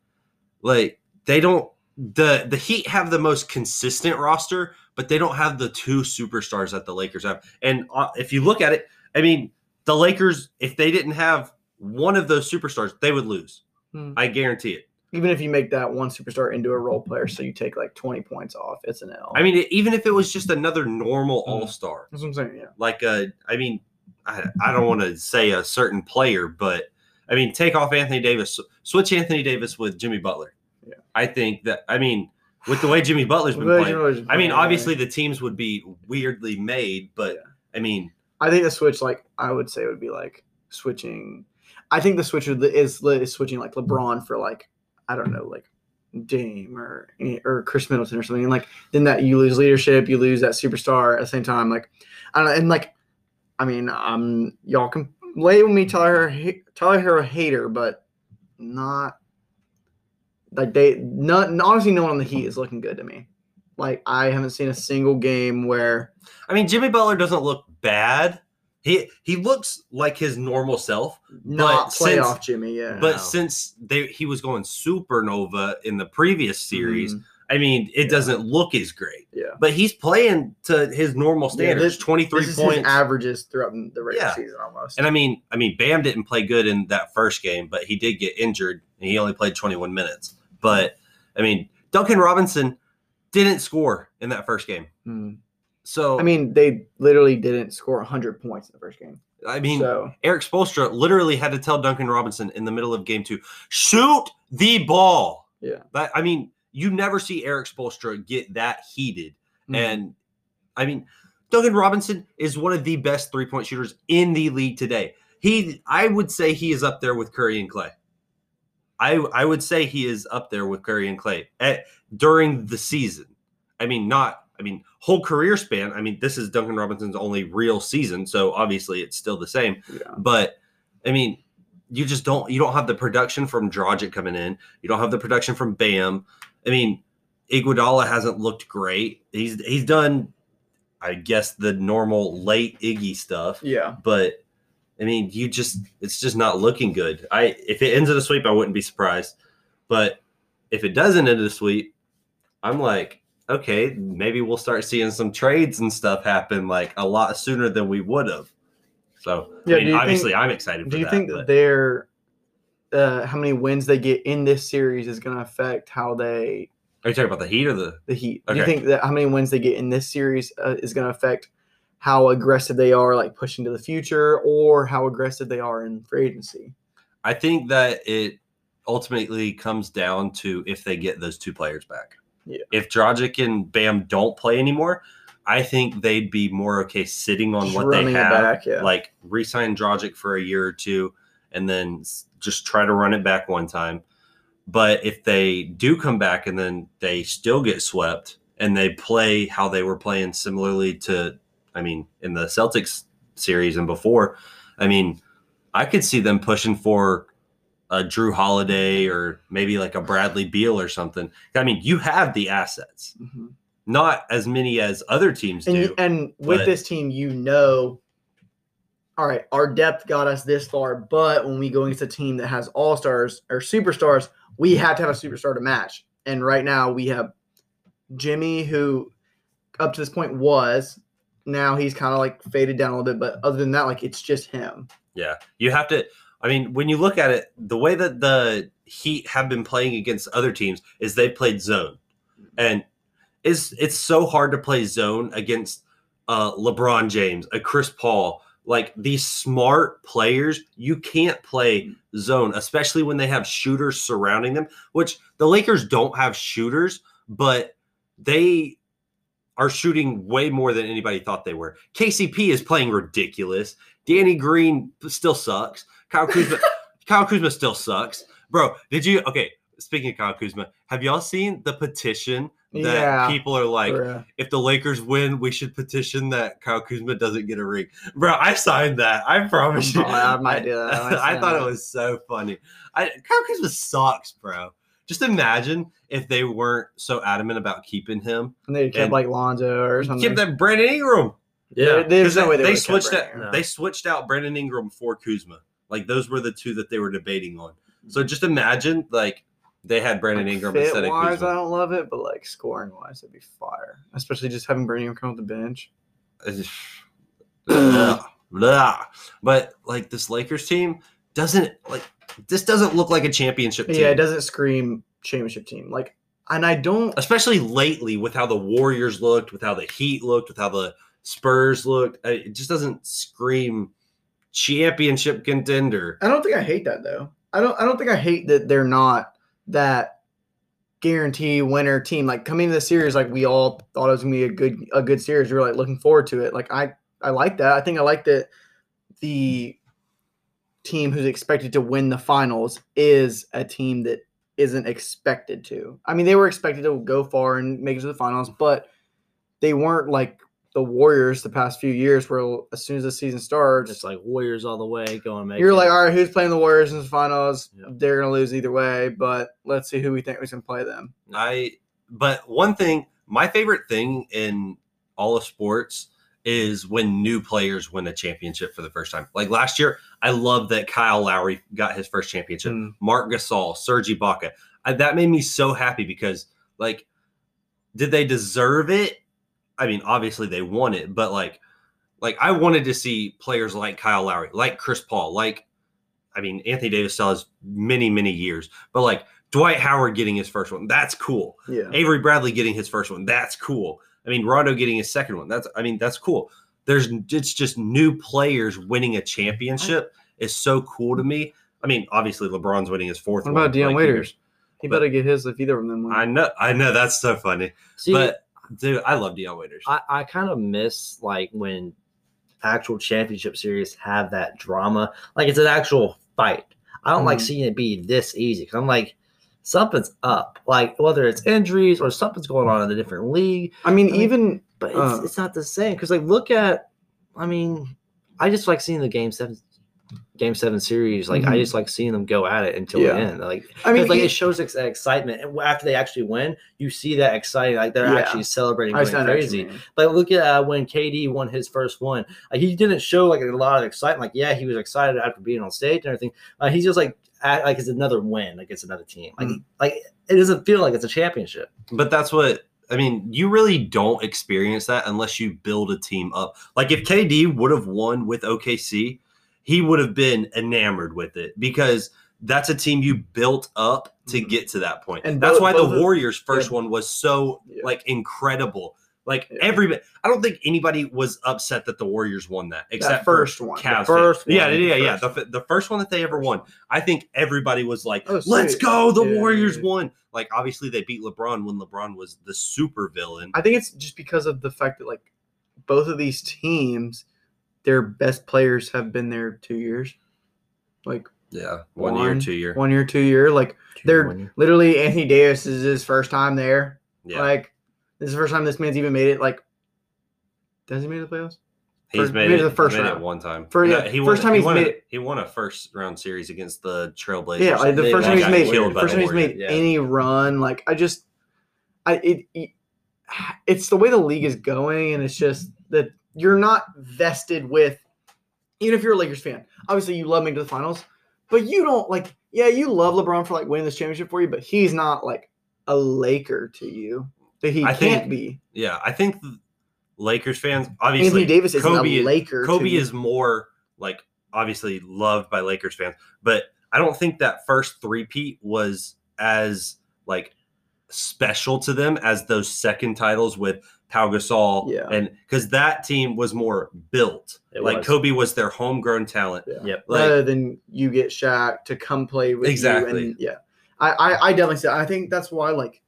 like they don't the the Heat have the most consistent roster, but they don't have the two superstars that the Lakers have. And uh, if you look at it, I mean, the Lakers if they didn't have one of those superstars, they would lose. Hmm. I guarantee it. Even if you make that one superstar into a role player, so you take like twenty points off, it's an L. I mean, even if it was just another normal Mhm. All Star, that's what I'm saying. Yeah. like a, I mean, I, I don't want to say a certain player, but I mean, take off Anthony Davis, switch Anthony Davis with Jimmy Butler. Yeah. I think that, I mean, with the way Jimmy Butler's been playing, I mean, obviously the teams would be weirdly made, but I mean, I think the switch, like I would say, would be like switching. I think the switch is is switching like LeBron for like I don't know, like Dame or or Khris Middleton or something. And like then that you lose leadership, you lose that superstar at the same time. Like I don't know, and like I mean, um, y'all can label me Tyler Tyler Herro hater, but not like they not honestly no one on the Heat is looking good to me. Like I haven't seen a single game where I mean, Jimmy Butler doesn't look bad. He he looks like his normal self, not But since- playoff Jimmy. Yeah, but No. since they he was going supernova in the previous series, Mhm. I mean, it Yeah. doesn't look as great. Yeah. But he's playing to his normal Yeah, standards, this- 23 This his points. averages throughout the regular Yeah. season almost. And I mean, I mean, Bam didn't play good in that first game, but he did get injured and he only played 21 minutes. But I mean, Duncan Robinson didn't score in that first game. Hmm. So I mean, they literally didn't score 100 points in the first game. I mean, so Erik Spoelstra literally had to tell Duncan Robinson in the middle of game two, shoot the ball. Yeah. That I mean, you never see Erik Spoelstra get that heated. Mhm. And I mean, Duncan Robinson is one of the best three point shooters in the league today. He, I would say, he is up there with Curry and Clay. I, I would say he is up there with Curry and Clay at, during the season. I mean, not. I mean, whole career span. I mean, this is Duncan Robinson's only real season, so obviously it's still the same. yeah. But I mean, you just don't you don't have the production from Dragic coming in. You don't have the production from Bam. I mean, Iguodala hasn't looked great. He's he's done, I guess, the normal late Iggy stuff. Yeah. But I mean, you just it's just not looking good. I if it ends in a sweep, I wouldn't be surprised. But if it doesn't end in a sweep, I'm like, okay, maybe we'll start seeing some trades and stuff happen like a lot sooner than we would have. So Yeah, I mean, obviously, think- I'm excited. Do for you that, think that their uh, how many wins they get in this series is going to affect how they Are you talking about the Heat or the? the Heat? Do you think that how many wins they get in this series uh, is going to affect how aggressive they are, like pushing to the future, or how aggressive they are in free agency? I think that it ultimately comes down to if they get those two players back. Yeah. If Dragic and Bam don't play anymore, I think they'd be more okay sitting on Just what they have, back, yeah. like resign Dragic for a year or two, and then just try to run it back one time. But if they do come back and then they still get swept and they play how they were playing similarly to, I mean, in the Celtics series and before, I mean, I could see them pushing for a Jrue Holiday or maybe like a Bradley Beal or something. I mean, you have the assets, Mhm. not as many as other teams And do. and with but- this team, you know, all right, our depth got us this far, but when we go against a team that has all stars or superstars, we have to have a superstar to match. And right now we have Jimmy, who up to this point was. Now he's kind of like faded down a little bit, but other than that, like it's just him. Yeah, you have to. I mean, when you look at it, the way that the Heat have been playing against other teams is they played zone, and it's it's so hard to play zone against uh, LeBron James, a Chris Paul, like these smart players. You can't play zone, especially when they have shooters surrounding them. Which the Lakers don't have shooters, but they are shooting way more than anybody thought they were. KCP is playing ridiculous. Danny Green still sucks. Kyle Kuzma, Kyle Kuzma still sucks, bro. Did you? Okay, speaking of Kyle Kuzma, have y'all seen the petition that Yeah. people are like, Bruh. if the Lakers win, we should petition that Kyle Kuzma doesn't get a ring, bro? I signed that. I promise you. I might do that. I I sign thought it was so funny. I Kyle Kuzma sucks, bro. Just imagine if they weren't so adamant about keeping him. And they kept and- like Lonzo or something. Keep that Brandon Ingram. Yeah. There's no way they, they switched Brandon out. Ingram. They switched out Brandon Ingram for Kuzma. Like those were the two that they were debating on. Mm-hmm. So just imagine like they had Brandon Like, Ingram instead of wise, I don't love it, but like scoring wise, it'd be fire. Especially just having Brandon Ingram come off the bench. Blah, blah. But like this Lakers team doesn't like this doesn't look like a championship team. Yeah, it doesn't scream championship team. Like, and I don't. Especially lately with how the Warriors looked, with how the Heat looked, with how the Spurs looked. It just doesn't scream championship contender. I don't think I hate that though. I don't. I don't think I hate that they're not that guarantee winner team. Like coming into the series, like we all thought it was gonna be a good a good series. We were like looking forward to it. Like I I like that. I think I like that the team who's expected to win the finals is a team that isn't expected to. I mean, they were expected to go far and make it to the finals, but they weren't like the Warriors the past few years, where as soon as the season starts, Just like Warriors all the way, going make you're it. like, all right, who's playing the Warriors in the finals? Yeah. They're gonna lose either way, but let's see who we think we can play them. I but one thing, my favorite thing in all of sports is when new players win a championship for the first time. Like last year, I love that Kyle Lowry got his first championship. Mm. Marc Gasol, Serge Ibaka. I, that made me so happy because like did they deserve it? I mean, obviously they won it, but like like I wanted to see players like Kyle Lowry, like Chris Paul, like I mean, Anthony Davis still has many, many years, but like Dwight Howard getting his first one, that's cool. Yeah, Avery Bradley getting his first one, that's cool. I mean, Rondo getting his second one, that's I mean, that's cool. There's it's just new players winning a championship is so cool to me. I mean, obviously LeBron's winning his fourth What one. about Dion like, Waiters? He better get his if either of them win. I know, I know that's so funny. See, but dude, I love Dion Waiters. I, I kind of miss like when actual championship series have that drama. Like it's an actual fight. I don't like Mhm. seeing it be this easy. Cause I'm like, something's up. Like whether it's injuries or something's going on in a different league. I mean, I mean, even But it's, Uh. it's not the same. Cause like look at, I mean, I just like seeing the game seven, game seven series. Like I Mhm. just like seeing them go at it until Yeah. the end. Like I mean, like e- it shows ex- excitement, and after they actually win, you see that exciting. Like they're Yeah. actually celebrating, I going understand what you crazy. But look at uh, when KD won his first one. Like he didn't show like a lot of excitement. Like yeah, he was excited after being on stage and everything. Uh, he's just like act like it's another win against another team. Like Mhm. like it doesn't feel like it's a championship. But that's what I mean. You really don't experience that unless you build a team up. Like if KD would have won with OKC, he would have been enamored with it because that's a team you built up to Mhm. get to that point. And that's both- why both the Warriors' first yeah. one was so Yeah. like incredible. Like Yeah. everybody, I don't think anybody was upset that the Warriors won that, except that first one. Cavs. The first yeah, one, yeah, the yeah. first The, the first one that they ever won. I think everybody was like, Oh, "Let's go! The Yeah, Warriors yeah. won!" Like obviously they beat LeBron when LeBron was the super villain. I think it's just because of the fact that like both of these teams, their best players have been there two years, like Yeah, one, year, two year. one year, two year. Like they're year. literally Anthony Davis is his first time there. Yeah, Like this is the first time this man's even made it. Like, does he make the playoffs? he's first- made maybe it the first he's made it round. one time. For- No, yeah, he first won, time he won made a, it- He won a first round series against the Trailblazers. Yeah, like the first time he's made, killed first time he's made yeah. any run. Like I just, I it, it, it's the way the league is going, and it's just that you're not vested with. Even if you're a Lakers fan, obviously you love making to the finals, but you don't like. Yeah, you love LeBron for like winning this championship for you, but he's not like a Laker to you. That he I can't think be. Yeah, I think Lakers fans obviously Anthony Davis is Kobe a Laker. Kobe is more like obviously loved by Lakers fans, but I don't think that first three-peat was as like special to them as those second titles with Pau Gasol Yeah. and because that team was more built. It like was. Kobe was their homegrown talent. Yeah. Yep. Like Rather than you get Shaq to come play with Exactly. you. And yeah. I, I, I definitely say I think that's why like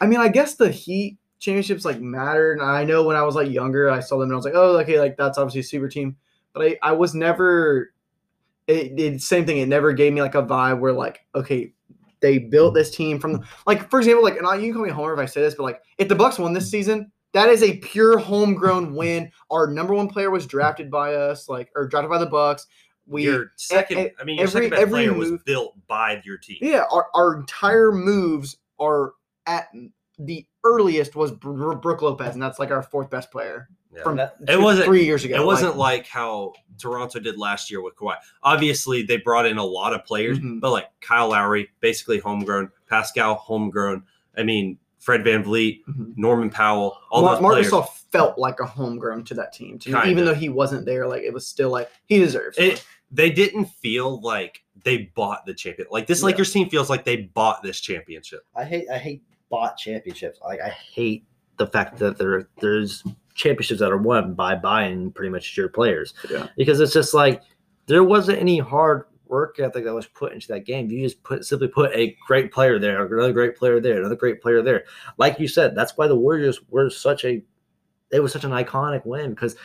I mean I guess the Heat championships like mattered. And I know when I was like younger, I saw them and I was like, oh okay, like that's obviously a super team. But I, I was never it, it same thing. It never gave me like a vibe where like, okay, they built this team from like for example, like and I, you can call me a homer if I say this, but like if the Bucks won this season, that is a pure homegrown win. Our number one player was drafted by us, like or drafted by the Bucks. We your second, e- I mean, your every- second best every player was move- built by your team. yeah, our, our entire moves are at the earliest was Br- Brook Lopez, and that's like our fourth best player Yeah. from That- It wasn't- three years ago. It wasn't Like, like how Toronto did last year with Kawhi. Obviously, they brought in a lot of players, Mhm. but like Kyle Lowry, basically homegrown, Pascal, homegrown. I mean, Fred VanVleet, Mhm. Norman Powell, all Mar- those Marc players. Gasol felt like a homegrown to that team, to me, even though he wasn't there. Like it was still like he deserves. It, they didn't feel like they bought the champion. Like this Yeah. Lakers team feels like they bought this championship. I hate I hate bought championships. Like I hate the fact that there there's championships that are won by buying pretty much your players. Yeah. Because it's just like there wasn't any hard work ethic that was put into that game. You just put simply put a great player there, another great player there, another great player there. Like you said, that's why the Warriors were such a it was such an iconic win because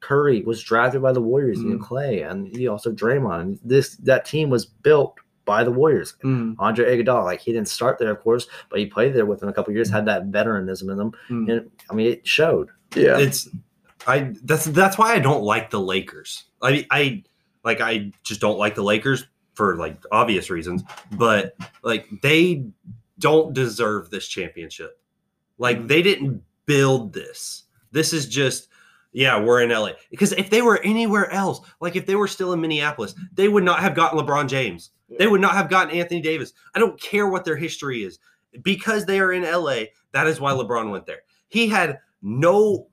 Curry was drafted by the Warriors and Clay and he also Draymond. This that team was built by the Warriors. Mhm. Andre Iguodala, like he didn't start there, of course, but he played there within a couple years, had that veteranism in them, Mhm. and I mean, it showed. Yeah, It's I that's that's why I don't like the Lakers. I I like I just don't like the Lakers for like obvious reasons, but like they don't deserve this championship. Like they didn't build this. This is just yeah, we're in LA. Because if they were anywhere else, like if they were still in Minneapolis, they would not have gotten LeBron James. They would not have gotten Anthony Davis. I don't care what their history is. Because they are in LA, that is why LeBron went there. He had no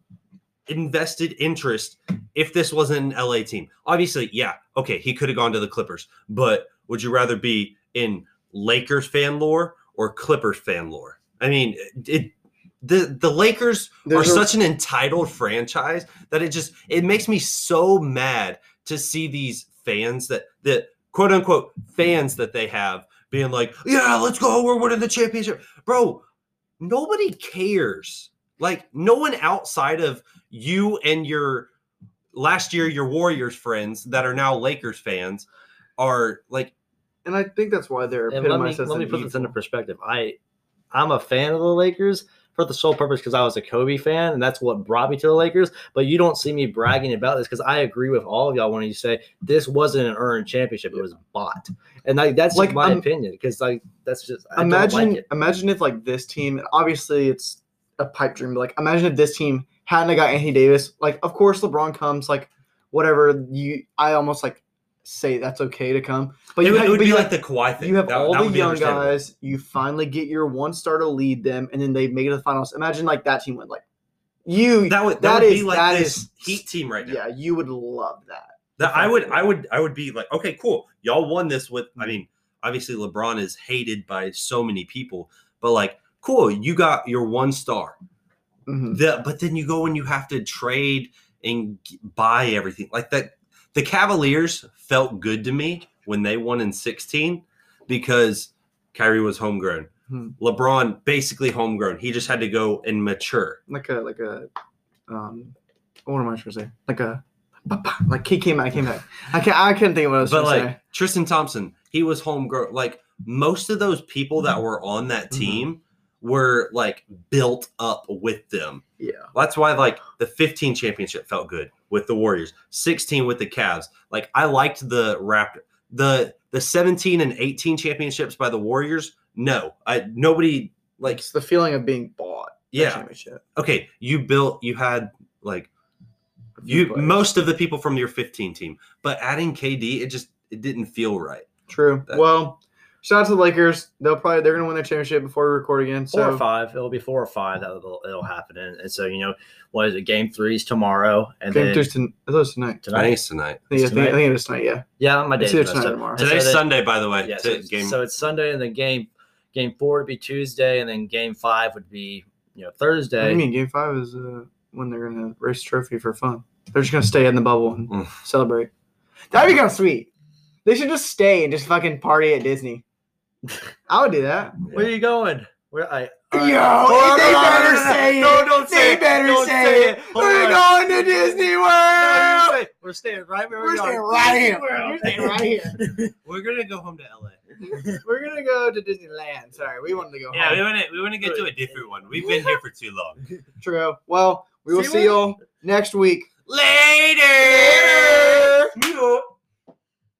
invested interest if this wasn't an LA team. Obviously, yeah, okay, he could have gone to the Clippers, but would you rather be in Lakers fan lore or Clippers fan lore? I mean, it the the Lakers There's are a- such an entitled franchise that it just it makes me so mad to see these fans that that quote unquote fans that they have being like, yeah, let's go, we're winning the championship, bro. Nobody cares. Like no one outside of you and your last year your Warriors friends that are now Lakers fans are like and I think that's why they're And let me epitomized let me an put this into perspective. I I'm a fan of the Lakers for the sole purpose because I was a Kobe fan, and that's what brought me to the Lakers. But you don't see me bragging about this because I agree with all of y'all when you say this wasn't an earned championship; it was bought, and like that's Like, like my um, opinion because like that's just I don't imagine like it. imagine if like this team obviously it's a pipe dream like imagine if this team hadn't have got Anthony Davis like of course LeBron comes like whatever you I almost like say that's okay to come but it you would, ha- it would be you like have, the Kawhi thing. you have That- all that the young guys you finally get your one star to lead them and then they make it to the finals imagine like that team went like you That would that, that would is- be like that this is- Heat team right now. yeah you would love that That I would, I would, I would be like, okay, cool. Y'all won this with. I mean, obviously LeBron is hated by so many people, but like, cool, you got your one star. Mhm. The, but then you go and you have to trade and buy everything like that. The Cavaliers felt good to me when they won in 16 because Kyrie was homegrown. Hmm. LeBron basically homegrown. He just had to go and mature. like a like a um what am I trying to say like a like he came out came back I can't I couldn't think of what I was But like say Tristan Thompson, he was homegrown. Like most of those people that were on that Mhm. team were like built up with them. yeah That's why like the 15 championship felt good with the Warriors, 16 with the Cavs. Like I liked the Raptor. The the 17 and 18 championships by the Warriors. No, I nobody like it's the feeling of being bought yeah. Okay, you built you had like you players. most of the people from your 15 team, but adding KD it just it didn't feel right. true that- well shout out to the Lakers. They'll probably they're gonna win their championship before we record again. Four or five. It'll be four or five that it'll, it'll happen. And, and so you know, what is it? Game three's tomorrow, and game then three's ton- I thought it tonight. I think tonight. it's tonight. I think, I, think, I think it is tonight. Yeah. Yeah, my It's day's either messed tonight or tomorrow. And so Today's then- Sunday, by the way. Yeah, so, it's- game. so it's Sunday, and then game game four would be Tuesday, and then game five would be you know Thursday. I mean? Game five is uh, when they're gonna race trophy for fun. They're just gonna stay in the bubble and Mm. celebrate. That'd be kind of sweet. They should just stay and just fucking party at Disney. I would do that. Where are you going? Where I? Yo, Hold they hold better hold on. say No, don't say They it. better Don't say say it. it. We're on. going to Disney World. you We're staying right where We're we staying are. right here. We're staying right here. We're gonna go home to LA. We're gonna go to Disneyland. Sorry, we wanted to go. Home. Yeah, we want to we want to get to a different one. We've been here for too long. True. Well, we will See see you y'all next week. Later.